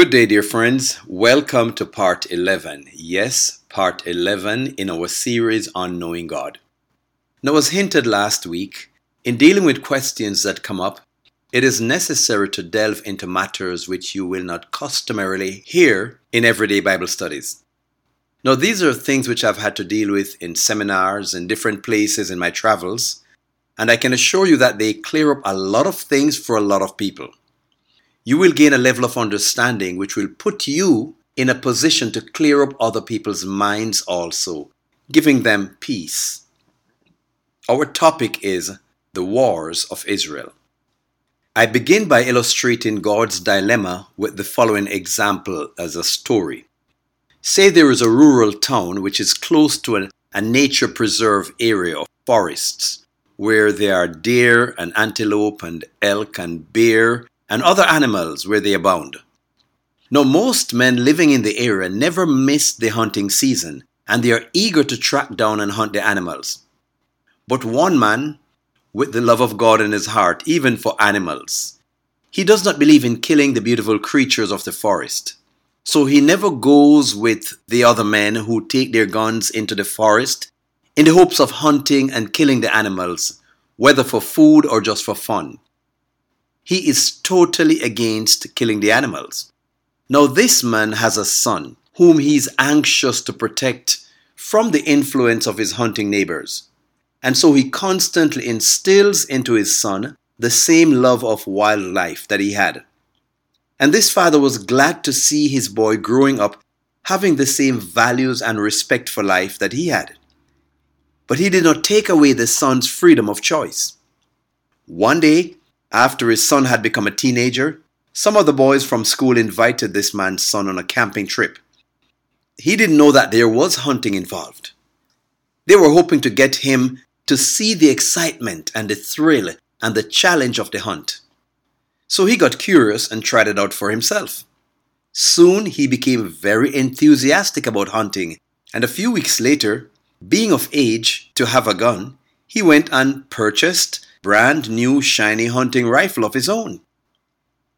Good day, dear friends. Welcome to part 11. Yes, part 11 in our series on knowing God. Now, as hinted last week, in dealing with questions that come up, it is necessary to delve into matters which you will not customarily hear in everyday Bible studies. Now, these are things which I've had to deal with in seminars and different places in my travels, and I can assure you that they clear up a lot of things for a lot of people you will gain a level of understanding which will put you in a position to clear up other people's minds also, giving them peace. Our topic is the wars of Israel. I begin by illustrating God's dilemma with the following example as a story. Say there is a rural town which is close to a, a nature preserve area of forests where there are deer and antelope and elk and bear and other animals where they abound. Now, most men living in the area never miss the hunting season, and they are eager to track down and hunt the animals. But one man, with the love of God in his heart, even for animals, he does not believe in killing the beautiful creatures of the forest. So he never goes with the other men who take their guns into the forest in the hopes of hunting and killing the animals, whether for food or just for fun. He is totally against killing the animals. Now, this man has a son whom he is anxious to protect from the influence of his hunting neighbors. And so he constantly instills into his son the same love of wildlife that he had. And this father was glad to see his boy growing up having the same values and respect for life that he had. But he did not take away the son's freedom of choice. One day, after his son had become a teenager, some of the boys from school invited this man's son on a camping trip. He didn't know that there was hunting involved. They were hoping to get him to see the excitement and the thrill and the challenge of the hunt. So he got curious and tried it out for himself. Soon he became very enthusiastic about hunting, and a few weeks later, being of age to have a gun, he went and purchased brand new shiny hunting rifle of his own.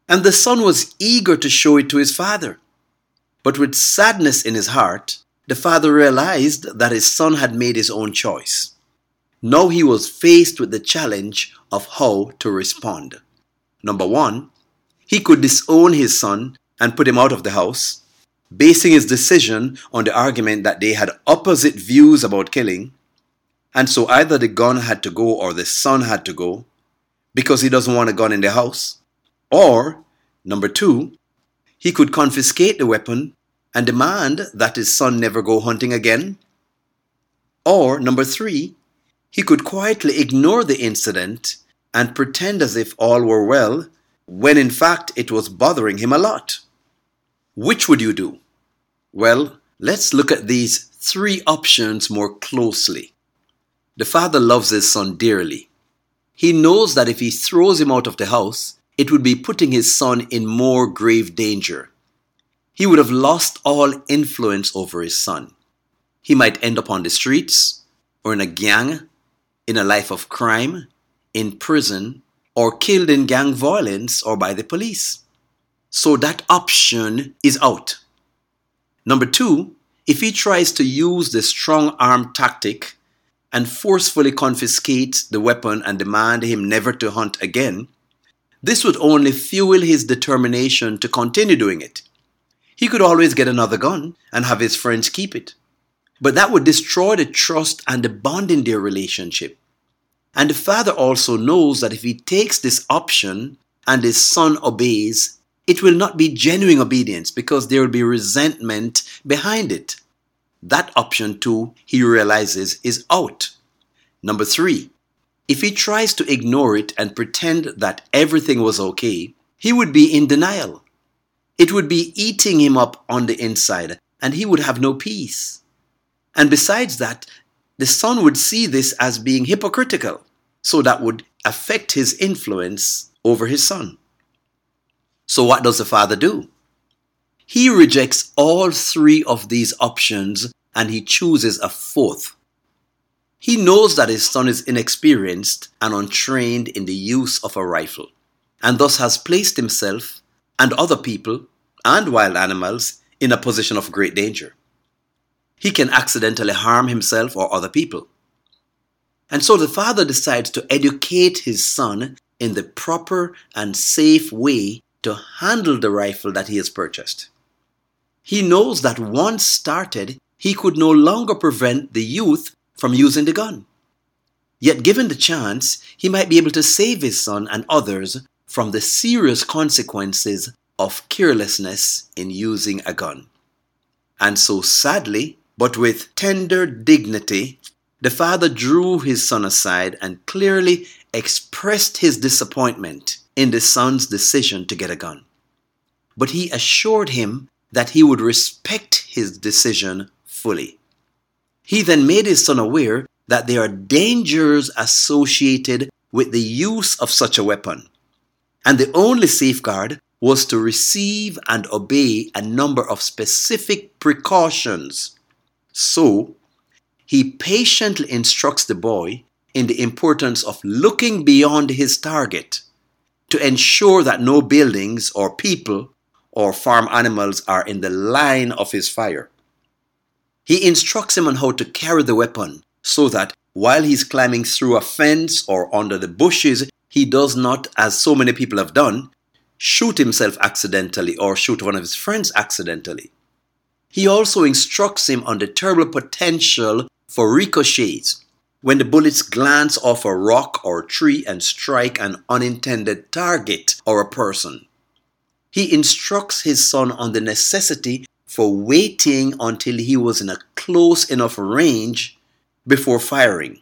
And the son was eager to show it to his father. But with sadness in his heart, the father realized that his son had made his own choice. Now he was faced with the challenge of how to respond. Number one, he could disown his son and put him out of the house, basing his decision on the argument that they had opposite views about killing and so either the gun had to go or the son had to go because he doesn't want a gun in the house. Or, number two, he could confiscate the weapon and demand that his son never go hunting again. Or, number three, he could quietly ignore the incident and pretend as if all were well when in fact it was bothering him a lot. Which would you do? Well, let's look at these three options more closely. The father loves his son dearly. He knows that if he throws him out of the house, it would be putting his son in more grave danger. He would have lost all influence over his son. He might end up on the streets, or in a gang, in a life of crime, in prison, or killed in gang violence or by the police. So that option is out. Number two, if he tries to use the strong arm tactic and forcefully confiscate the weapon and demand him never to hunt again, this would only fuel his determination to continue doing it. He could always get another gun and have his friends keep it. But that would destroy the trust and the bond in their relationship. And the father also knows that if he takes this option and his son obeys, it will not be genuine obedience because there will be resentment behind it. That option too, he realizes, is out. Number three, if he tries to ignore it and pretend that everything was okay, he would be in denial. It would be eating him up on the inside, and he would have no peace. And besides that, the son would see this as being hypocritical, so that would affect his influence over his son. So, what does the father do? He rejects all three of these options and he chooses a fourth. He knows that his son is inexperienced and untrained in the use of a rifle, and thus has placed himself and other people and wild animals in a position of great danger. He can accidentally harm himself or other people. And so the father decides to educate his son in the proper and safe way to handle the rifle that he has purchased. He knows that once started, he could no longer prevent the youth from using the gun. Yet, given the chance, he might be able to save his son and others from the serious consequences of carelessness in using a gun. And so, sadly, but with tender dignity, the father drew his son aside and clearly expressed his disappointment in the son's decision to get a gun. But he assured him that he would respect his decision fully. He then made his son aware that there are dangers associated with the use of such a weapon. And the only safeguard was to receive and obey a number of specific precautions. So, he patiently instructs the boy in the importance of looking beyond his target to ensure that no buildings or people or farm animals are in the line of his fire. He instructs him on how to carry the weapon so that while he's climbing through a fence or under the bushes, he does not, as so many people have done, shoot himself accidentally or shoot one of his friends accidentally. He also instructs him on the terrible potential for ricochets when the bullets glance off a rock or tree and strike an unintended target or a person. He instructs his son on the necessity for waiting until he was in a close enough range before firing,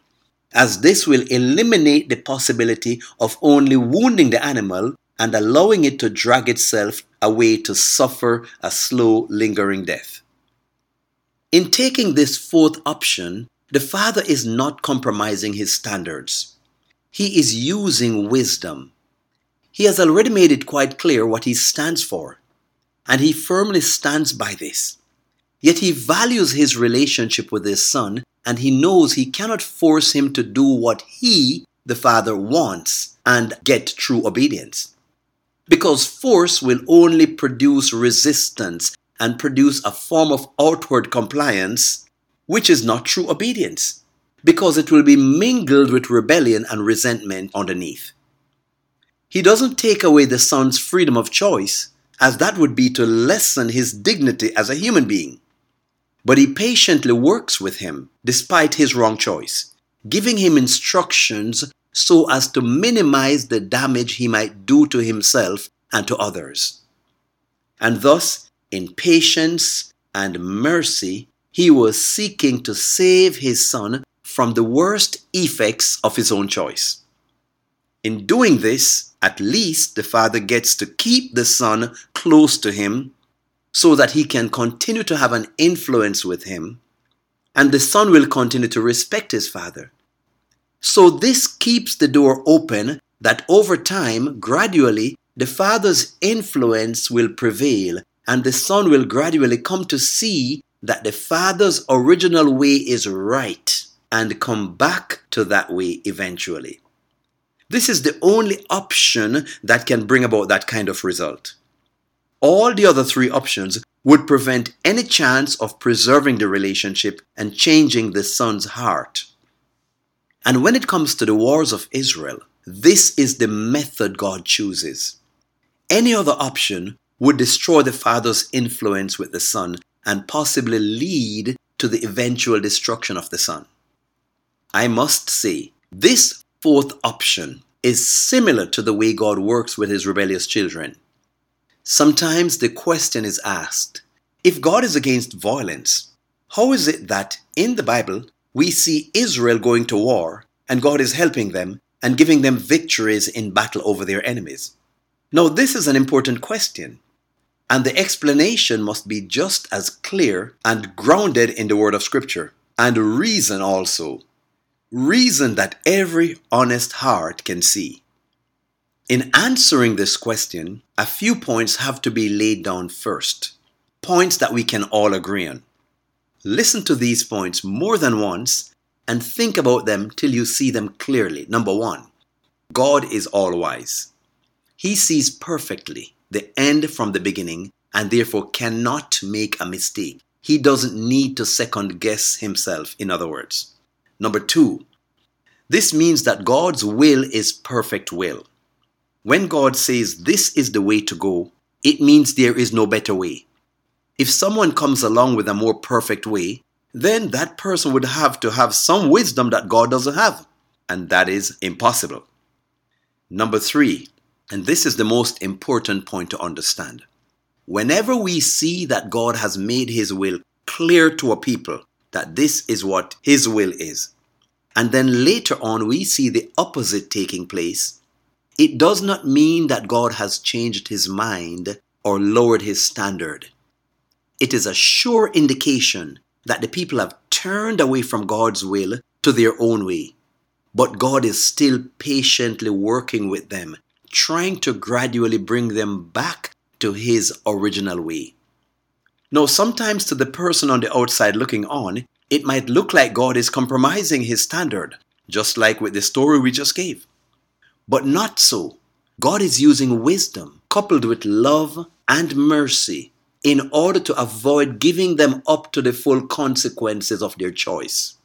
as this will eliminate the possibility of only wounding the animal and allowing it to drag itself away to suffer a slow, lingering death. In taking this fourth option, the Father is not compromising his standards. He is using wisdom. He has already made it quite clear what he stands for, and he firmly stands by this. Yet he values his relationship with his son, and he knows he cannot force him to do what he, the Father, wants and get true obedience. Because force will only produce resistance and produce a form of outward compliance which is not true obedience, because it will be mingled with rebellion and resentment underneath. He doesn't take away the son's freedom of choice, as that would be to lessen his dignity as a human being. But he patiently works with him despite his wrong choice, giving him instructions so as to minimize the damage he might do to himself and to others. And thus, in patience and mercy, he was seeking to save his son from the worst effects of his own choice. In doing this, at least the father gets to keep the son close to him so that he can continue to have an influence with him, and the son will continue to respect his father. So, this keeps the door open that over time, gradually, the father's influence will prevail, and the son will gradually come to see that the Father's original way is right and come back to that way eventually. This is the only option that can bring about that kind of result. All the other three options would prevent any chance of preserving the relationship and changing the son's heart. And when it comes to the wars of Israel, this is the method God chooses. Any other option would destroy the father's influence with the son and possibly lead to the eventual destruction of the son. I must say, this fourth option is similar to the way God works with his rebellious children. Sometimes the question is asked if God is against violence, how is it that in the Bible we see Israel going to war and God is helping them and giving them victories in battle over their enemies? Now, this is an important question and the explanation must be just as clear and grounded in the word of Scripture, and reason also. Reason that every honest heart can see. In answering this question, a few points have to be laid down first. Points that we can all agree on. Listen to these points more than once and think about them till you see them clearly. Number one, God is all wise. He sees perfectly the end from the beginning, and therefore cannot make a mistake. He doesn't need to second guess himself, in other words. Number two, this means that God's will is perfect will. When God says this is the way to go, it means there is no better way. If someone comes along with a more perfect way, then that person would have to have some wisdom that God doesn't have, and that is impossible. Number three, and this is the most important point to understand. Whenever we see that God has made His will clear to a people, that this is what His will is, and then later on we see the opposite taking place, it does not mean that God has changed His mind or lowered His standard. It is a sure indication that the people have turned away from God's will to their own way. But God is still patiently working with them, trying to gradually bring them back to His original way. Now, sometimes to the person on the outside looking on, it might look like God is compromising His standard, just like with the story we just gave. But not so. God is using wisdom coupled with love and mercy in order to avoid giving them up to the full consequences of their choice.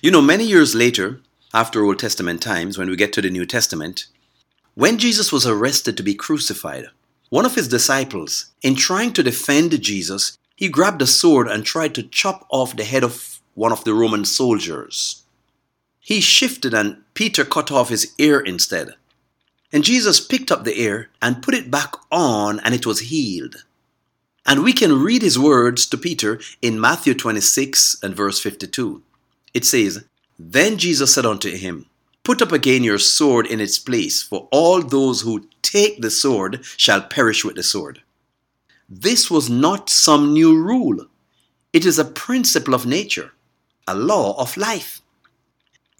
You know, many years later, after Old Testament times, when we get to the New Testament, when Jesus was arrested to be crucified, one of his disciples, in trying to defend Jesus, he grabbed a sword and tried to chop off the head of one of the Roman soldiers. He shifted and Peter cut off his ear instead. And Jesus picked up the ear and put it back on, and it was healed. And we can read his words to Peter in Matthew 26 and verse 52. It says, Then Jesus said unto him, Put up again your sword in its place, for all those who take the sword shall perish with the sword. This was not some new rule. It is a principle of nature, a law of life.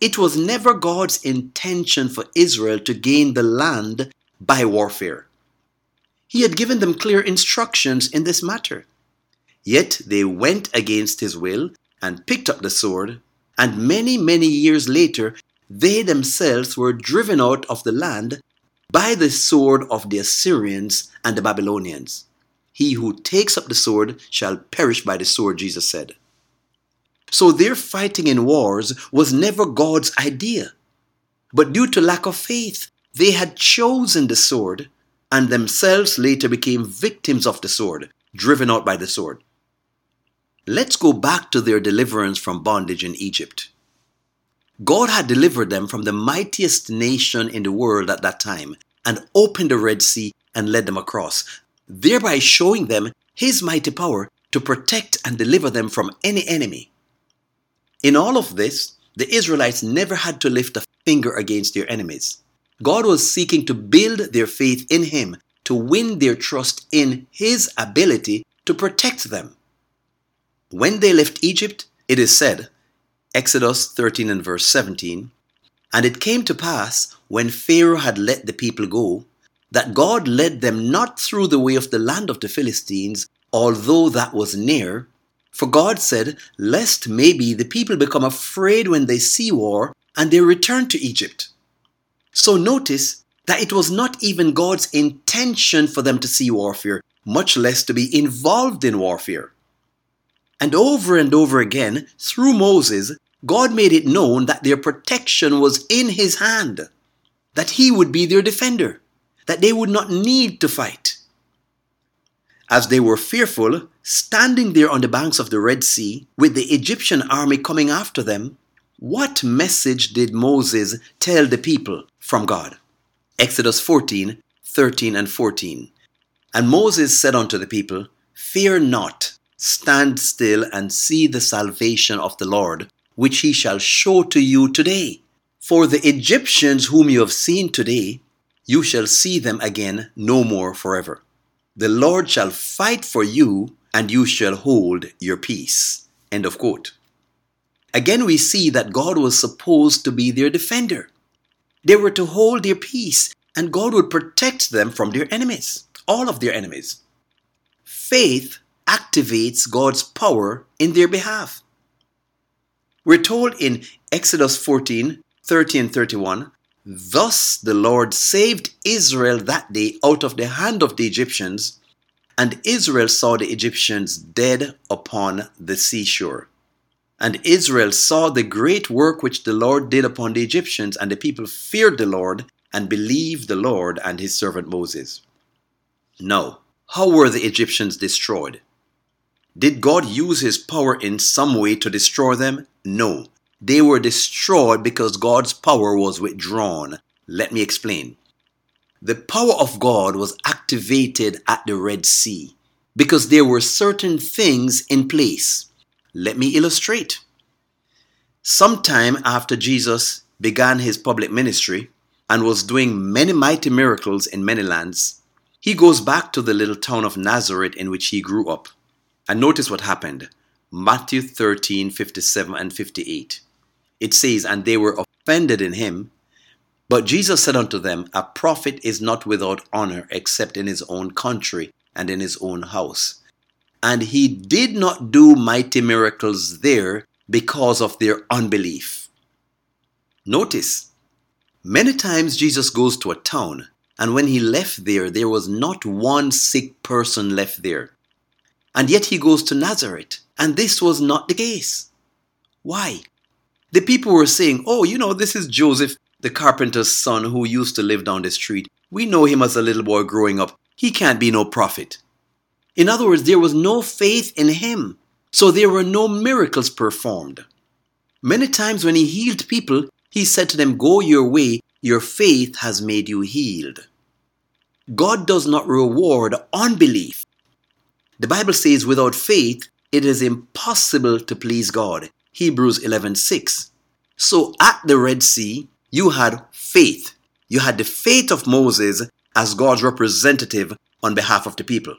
It was never God's intention for Israel to gain the land by warfare. He had given them clear instructions in this matter. Yet they went against his will and picked up the sword, and many, many years later, they themselves were driven out of the land by the sword of the Assyrians and the Babylonians. He who takes up the sword shall perish by the sword, Jesus said. So their fighting in wars was never God's idea. But due to lack of faith, they had chosen the sword and themselves later became victims of the sword, driven out by the sword. Let's go back to their deliverance from bondage in Egypt. God had delivered them from the mightiest nation in the world at that time and opened the Red Sea and led them across, thereby showing them his mighty power to protect and deliver them from any enemy. In all of this, the Israelites never had to lift a finger against their enemies. God was seeking to build their faith in Him, to win their trust in His ability to protect them. When they left Egypt, it is said, Exodus 13 and verse 17, And it came to pass, when Pharaoh had let the people go, that God led them not through the way of the land of the Philistines, although that was near. For God said, Lest maybe the people become afraid when they see war and they return to Egypt. So notice that it was not even God's intention for them to see warfare, much less to be involved in warfare. And over and over again, through Moses, God made it known that their protection was in his hand, that he would be their defender, that they would not need to fight. As they were fearful, standing there on the banks of the Red Sea, with the Egyptian army coming after them, what message did Moses tell the people from God? Exodus 14, 13 and 14. And Moses said unto the people, Fear not, stand still and see the salvation of the Lord, which he shall show to you today. For the Egyptians whom you have seen today, you shall see them again no more forever. The Lord shall fight for you, and you shall hold your peace. End of quote. Again, we see that God was supposed to be their defender. They were to hold their peace, and God would protect them from their enemies, all of their enemies. Faith activates God's power in their behalf. We're told in Exodus 14 30 and 31 Thus the Lord saved Israel that day out of the hand of the Egyptians, And Israel saw the Egyptians dead upon the seashore. And Israel saw the great work which the Lord did upon the Egyptians, and the people feared the Lord and believed the Lord and his servant Moses. Now, how were the Egyptians destroyed? Did God use his power in some way to destroy them? No. They were destroyed because God's power was withdrawn. Let me explain. The power of God was activated at the Red Sea because there were certain things in place. Let me illustrate. Sometime after Jesus began his public ministry and was doing many mighty miracles in many lands, he goes back to the little town of Nazareth in which he grew up. And notice what happened. Matthew 13, 57 and 58. It says, And they were offended in him. But Jesus said unto them, A prophet is not without honor except in his own country and in his own house. And he did not do mighty miracles there because of their unbelief. Notice, many times Jesus goes to a town, and when he left there, there was not one sick person left there. And yet he goes to Nazareth, and this was not the case. Why? The people were saying, Oh, you know, this is Joseph, the carpenter's son who used to live down the street. We know him as a little boy growing up. He can't be no prophet. In other words, there was no faith in him, so there were no miracles performed. Many times when he healed people, he said to them, Go your way, your faith has made you healed. God does not reward unbelief. The Bible says, without faith, it is impossible to please God. Hebrews 11:6. So at the Red Sea, you had faith. You had the faith of Moses as God's representative on behalf of the people.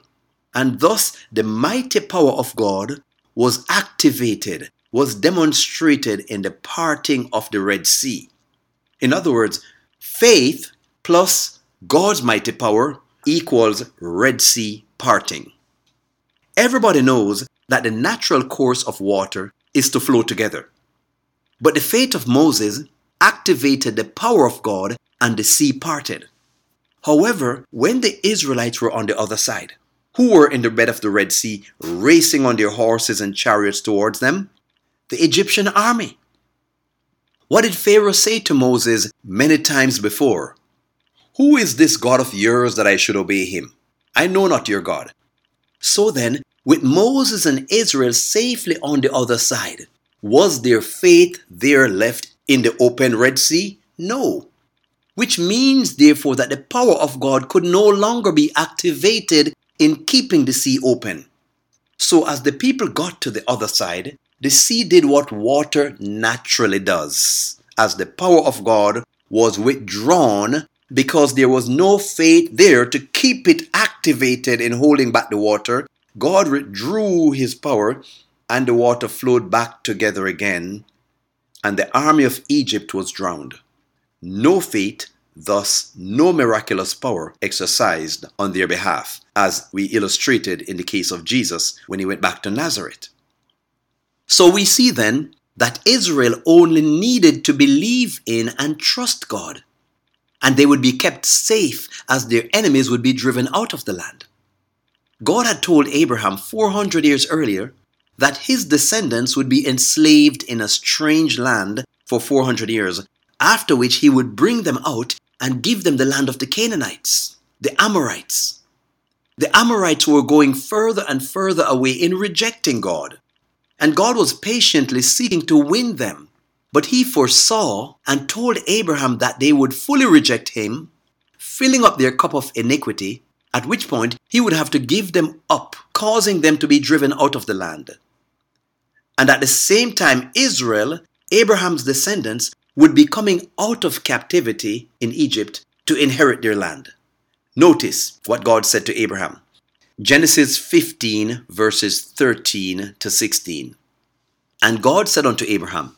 And thus the mighty power of God was activated, was demonstrated in the parting of the Red Sea. In other words, faith plus God's mighty power equals Red Sea parting. Everybody knows that the natural course of water is to flow together. But the faith of Moses activated the power of God and the sea parted. However, when the Israelites were on the other side, who were in the bed of the Red Sea, racing on their horses and chariots towards them? The Egyptian army. What did Pharaoh say to Moses many times before? Who is this God of yours that I should obey him? I know not your God. So then, with Moses and Israel safely on the other side, was their faith there left in the open Red Sea? No. Which means, therefore, that the power of God could no longer be activated in keeping the sea open. So, as the people got to the other side, the sea did what water naturally does, as the power of God was withdrawn because there was no faith there to keep it activated in holding back the water God withdrew his power, and the water flowed back together again, and the army of Egypt was drowned. No faith, thus no miraculous power exercised on their behalf, as we illustrated in the case of Jesus when he went back to Nazareth. So we see then that Israel only needed to believe in and trust God, and they would be kept safe as their enemies would be driven out of the land. God had told Abraham 400 years earlier that his descendants would be enslaved in a strange land for 400 years, after which he would bring them out and give them the land of the Canaanites, the Amorites. The Amorites were going further and further away in rejecting God, and God was patiently seeking to win them. But he foresaw and told Abraham that they would fully reject him, filling up their cup of iniquity at which point he would have to give them up, causing them to be driven out of the land. And at the same time, Israel, Abraham's descendants, would be coming out of captivity in Egypt to inherit their land. Notice what God said to Abraham. Genesis 15, verses 13 to 16. And God said unto Abraham,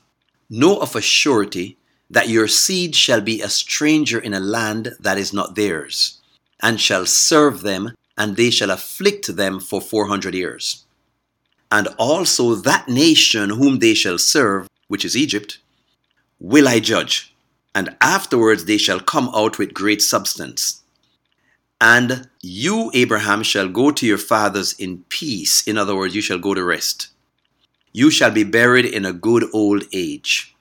Know of a surety that your seed shall be a stranger in a land that is not theirs and shall serve them, and they shall afflict them for four hundred years. And also that nation whom they shall serve, which is Egypt, will I judge, and afterwards they shall come out with great substance. And you, Abraham, shall go to your fathers in peace. In other words, you shall go to rest. You shall be buried in a good old age.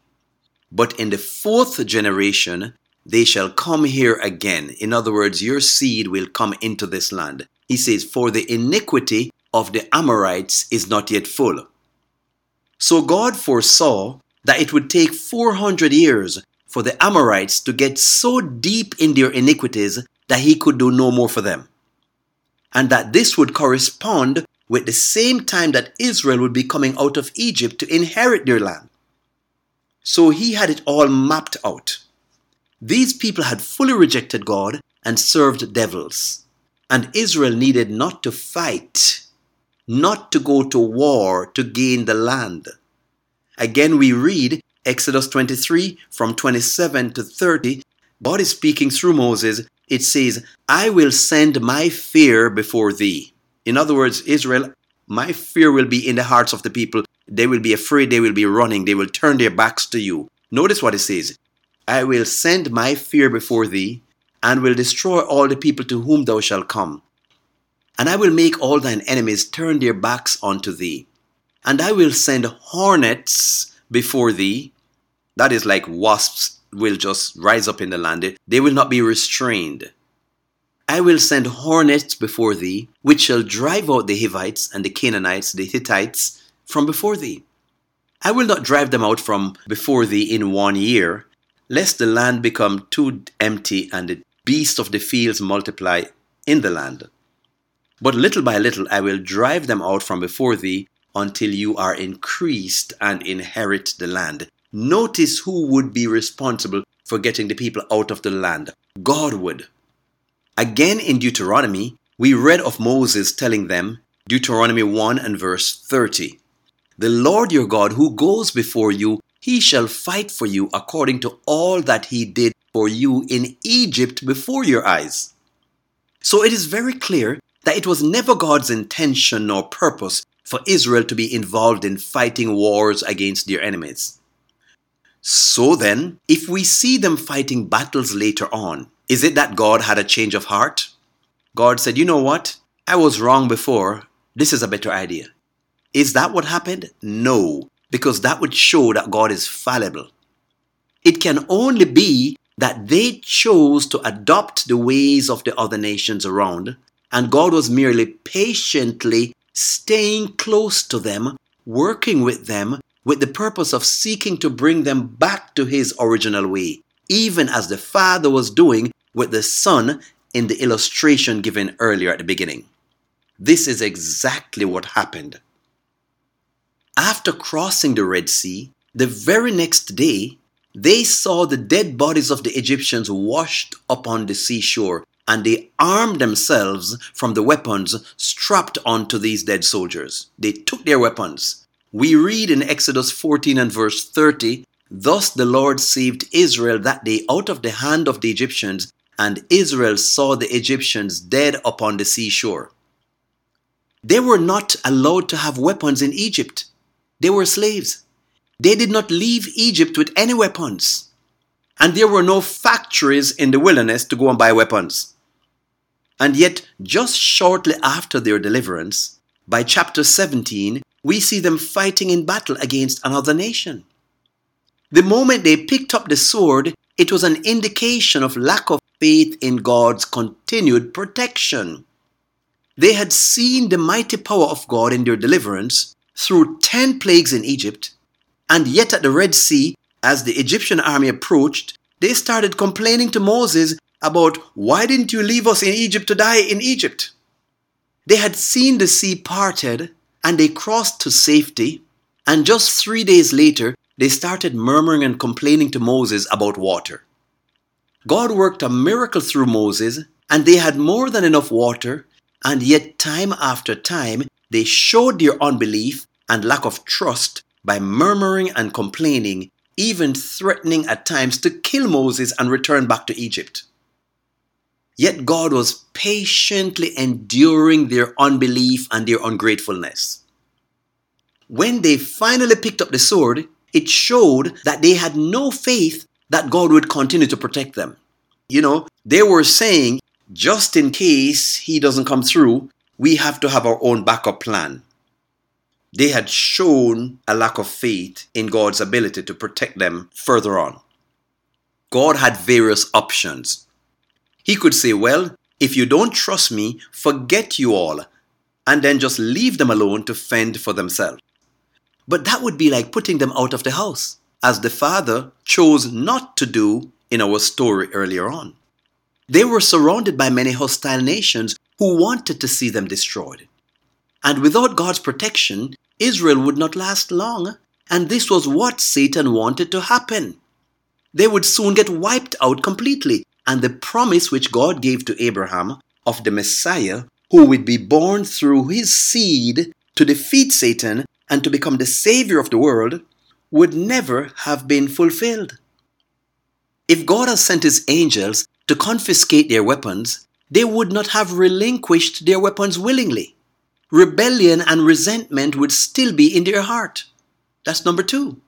But in the fourth generation, they shall come here again. In other words, your seed will come into this land. He says, For the iniquity of the Amorites is not yet full. So God foresaw that it would take 400 years for the Amorites to get so deep in their iniquities that he could do no more for them. And that this would correspond with the same time that Israel would be coming out of Egypt to inherit their land. So he had it all mapped out. These people had fully rejected God and served devils. And Israel needed not to fight, not to go to war to gain the land. Again, we read Exodus 23 from 27 to 30. God is speaking through Moses. It says, I will send my fear before thee. In other words, Israel, my fear will be in the hearts of the people. They will be afraid, they will be running, they will turn their backs to you. Notice what it says I will send my fear before thee, and will destroy all the people to whom thou shalt come. And I will make all thine enemies turn their backs unto thee. And I will send hornets before thee. That is like wasps will just rise up in the land. They will not be restrained. I will send hornets before thee, which shall drive out the Hivites and the Canaanites, the Hittites, from before thee. I will not drive them out from before thee in one year, lest the land become too empty and the beasts of the fields multiply in the land. But little by little I will drive them out from before thee until you are increased and inherit the land. Notice who would be responsible for getting the people out of the land. God would. Again in Deuteronomy, we read of Moses telling them, Deuteronomy 1 and verse 30, The Lord your God who goes before you, he shall fight for you according to all that he did for you in Egypt before your eyes. So it is very clear that it was never God's intention nor purpose for Israel to be involved in fighting wars against their enemies. So then, if we see them fighting battles later on, is it that God had a change of heart? God said, You know what? I was wrong before. This is a better idea. Is that what happened? No, because that would show that God is fallible. It can only be that they chose to adopt the ways of the other nations around, and God was merely patiently staying close to them, working with them, with the purpose of seeking to bring them back to His original way, even as the Father was doing with the Son in the illustration given earlier at the beginning. This is exactly what happened. After crossing the Red Sea, the very next day, they saw the dead bodies of the Egyptians washed upon the seashore, and they armed themselves from the weapons strapped onto these dead soldiers. They took their weapons. We read in Exodus 14 and verse 30 Thus the Lord saved Israel that day out of the hand of the Egyptians, and Israel saw the Egyptians dead upon the seashore. They were not allowed to have weapons in Egypt. They were slaves. They did not leave Egypt with any weapons. And there were no factories in the wilderness to go and buy weapons. And yet, just shortly after their deliverance, by chapter 17, we see them fighting in battle against another nation. The moment they picked up the sword, it was an indication of lack of faith in God's continued protection. They had seen the mighty power of God in their deliverance through 10 plagues in Egypt, and yet at the Red Sea, as the Egyptian army approached, they started complaining to Moses about why didn't you leave us in Egypt to die in Egypt? They had seen the sea parted and they crossed to safety, and just three days later, they started murmuring and complaining to Moses about water. God worked a miracle through Moses, and they had more than enough water, and yet, time after time, they showed their unbelief and lack of trust by murmuring and complaining, even threatening at times to kill Moses and return back to Egypt. Yet God was patiently enduring their unbelief and their ungratefulness. When they finally picked up the sword, it showed that they had no faith that God would continue to protect them. You know, they were saying, just in case he doesn't come through, we have to have our own backup plan. They had shown a lack of faith in God's ability to protect them further on. God had various options. He could say, Well, if you don't trust me, forget you all, and then just leave them alone to fend for themselves. But that would be like putting them out of the house, as the father chose not to do in our story earlier on. They were surrounded by many hostile nations who wanted to see them destroyed. And without God's protection, Israel would not last long, and this was what Satan wanted to happen. They would soon get wiped out completely, and the promise which God gave to Abraham of the Messiah, who would be born through his seed to defeat Satan and to become the Savior of the world, would never have been fulfilled. If God has sent his angels to confiscate their weapons, they would not have relinquished their weapons willingly. Rebellion and resentment would still be in their heart. That's number two.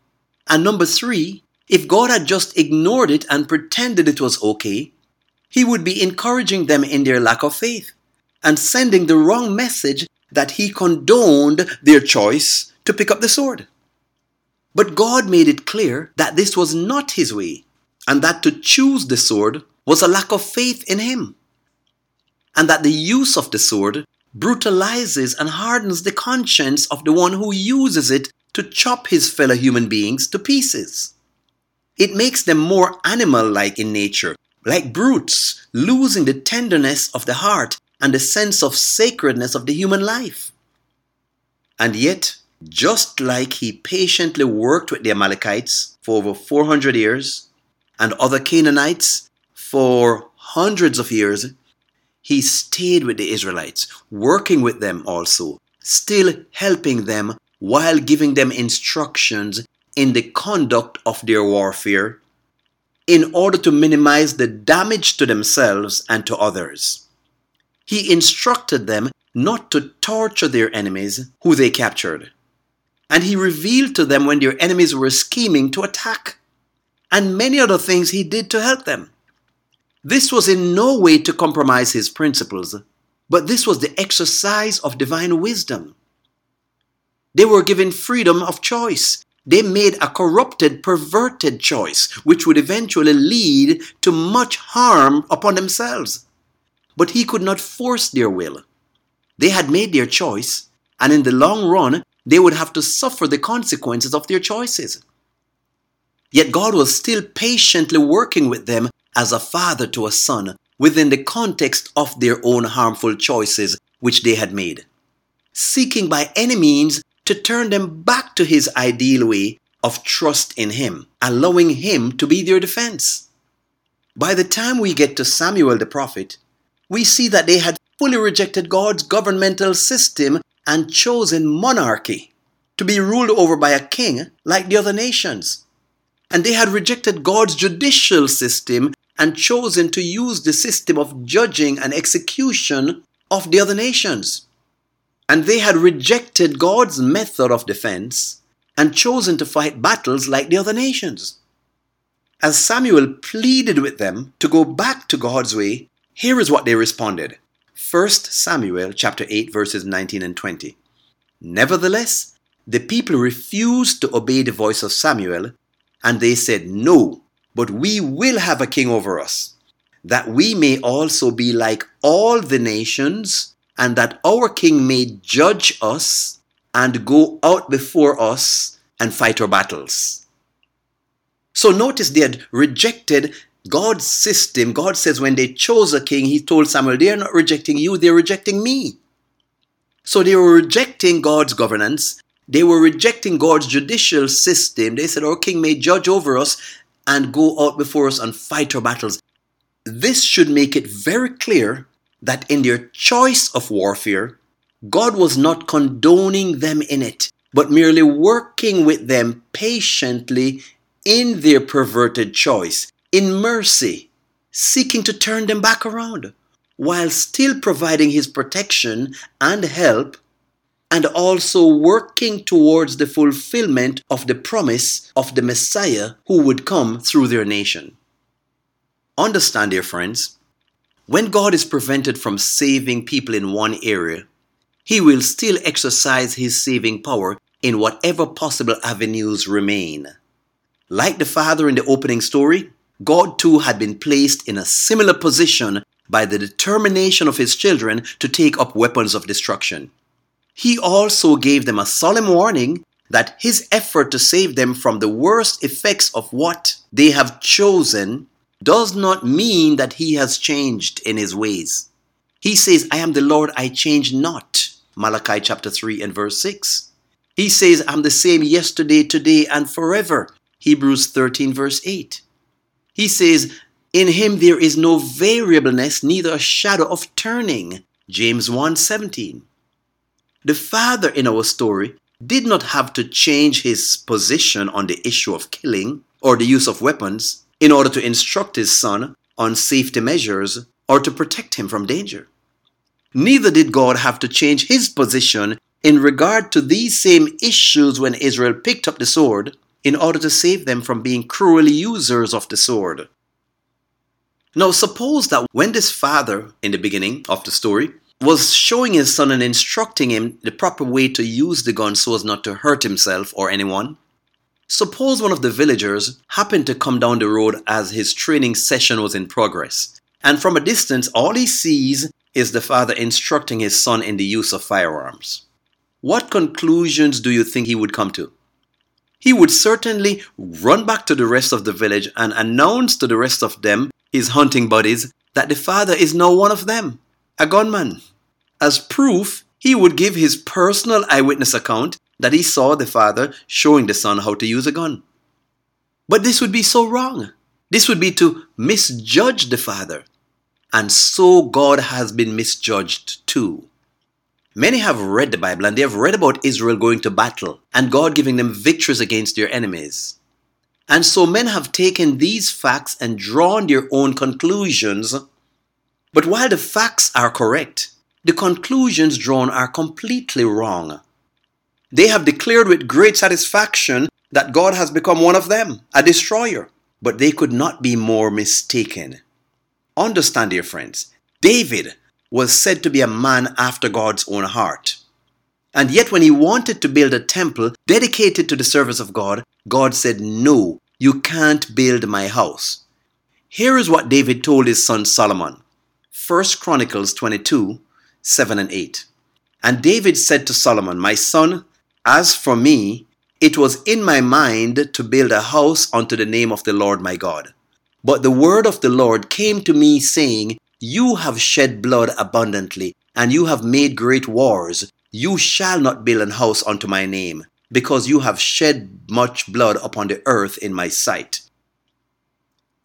And number three, if God had just ignored it and pretended it was okay, He would be encouraging them in their lack of faith and sending the wrong message that He condoned their choice to pick up the sword. But God made it clear that this was not His way and that to choose the sword was a lack of faith in Him, and that the use of the sword brutalizes and hardens the conscience of the one who uses it to chop his fellow human beings to pieces. It makes them more animal like in nature, like brutes, losing the tenderness of the heart and the sense of sacredness of the human life. And yet, just like he patiently worked with the Amalekites for over 400 years and other Canaanites for hundreds of years, he stayed with the Israelites, working with them also, still helping them while giving them instructions in the conduct of their warfare in order to minimize the damage to themselves and to others. He instructed them not to torture their enemies who they captured. And he revealed to them when their enemies were scheming to attack, and many other things he did to help them. This was in no way to compromise his principles, but this was the exercise of divine wisdom. They were given freedom of choice they made a corrupted, perverted choice, which would eventually lead to much harm upon themselves. But he could not force their will. They had made their choice, and in the long run, they would have to suffer the consequences of their choices. Yet God was still patiently working with them as a father to a son within the context of their own harmful choices which they had made, seeking by any means to turn them back to his ideal way of trust in him, allowing him to be their defense. By the time we get to Samuel the prophet, we see that they had fully rejected God's governmental system and chosen monarchy to be ruled over by a king like the other nations. And they had rejected God's judicial system and chosen to use the system of judging and execution of the other nations and they had rejected God's method of defense and chosen to fight battles like the other nations. As Samuel pleaded with them to go back to God's way, here is what they responded. 1 Samuel chapter 8 verses 19 and 20. Nevertheless, the people refused to obey the voice of Samuel, and they said, No, but we will have a king over us, that we may also be like all the nations and that our king may judge us and go out before us and fight our battles. So notice they had rejected God's system. God says when they chose a king, he told Samuel, they are not rejecting you, they're rejecting me. So they were rejecting God's governance. They were rejecting God's judicial system. They said, Our king may judge over us and go out before us and fight our battles. This should make it very clear that in their choice of warfare, God was not condoning them in it, but merely working with them patiently in their perverted choice, in mercy, seeking to turn them back around, while still providing His protection and help, and also working towards the fulfillment of the promise of the Messiah who would come through their nation. Understand, dear friends, when God is prevented from saving people in one area, he will still exercise his saving power in whatever possible avenues remain. Like the father in the opening story, God too had been placed in a similar position by the determination of his children to take up weapons of destruction. He also gave them a solemn warning that his effort to save them from the worst effects of what they have chosen does not mean that he has changed in his ways. He says, I am the Lord, I change not. Malachi chapter 3 and verse 6. He says, I'm the same yesterday, today, and forever. Hebrews 13 verse 8. He says, In him there is no variableness, neither a shadow of turning. James 1 17. The father in our story did not have to change his position on the issue of killing or the use of weapons in order to instruct his son on safety measures or to protect him from danger. Neither did God have to change his position in regard to these same issues when Israel picked up the sword in order to save them from being cruel users of the sword. Now, suppose that when this father, in the beginning of the story, was showing his son and instructing him the proper way to use the gun so as not to hurt himself or anyone, suppose one of the villagers happened to come down the road as his training session was in progress, and from a distance all he sees is the father instructing his son in the use of firearms. What conclusions do you think he would come to? He would certainly run back to the rest of the village and announce to the rest of them, his hunting buddies, that the father is now one of them, a gunman. As proof, he would give his personal eyewitness account that he saw the father showing the son how to use a gun. But this would be so wrong. This would be to misjudge the father. And so God has been misjudged too. Many have read the Bible and they have read about Israel going to battle and God giving them victories against their enemies. And so men have taken these facts and drawn their own conclusions. But while the facts are correct, the conclusions drawn are completely wrong. They have declared with great satisfaction that God has become one of them, a destroyer. But they could not be more mistaken. Understand, dear friends, David was said to be a man after God's own heart. And yet, when he wanted to build a temple dedicated to the service of God, God said, No, you can't build my house. Here is what David told his son Solomon 1 Chronicles 22 7 and 8. And David said to Solomon, My son, as for me, it was in my mind to build a house unto the name of the Lord my God. But the word of the Lord came to me, saying, You have shed blood abundantly, and you have made great wars. You shall not build an house unto my name, because you have shed much blood upon the earth in my sight.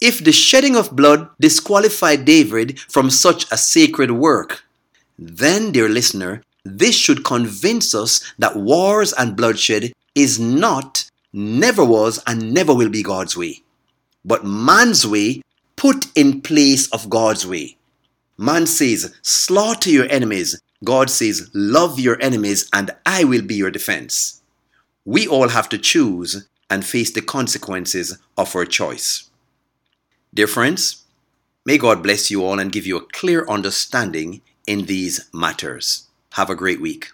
If the shedding of blood disqualified David from such a sacred work, then, dear listener, this should convince us that wars and bloodshed is not, never was, and never will be God's way but man's way put in place of God's way. Man says, slaughter your enemies. God says, love your enemies and I will be your defense. We all have to choose and face the consequences of our choice. Dear friends, may God bless you all and give you a clear understanding in these matters. Have a great week.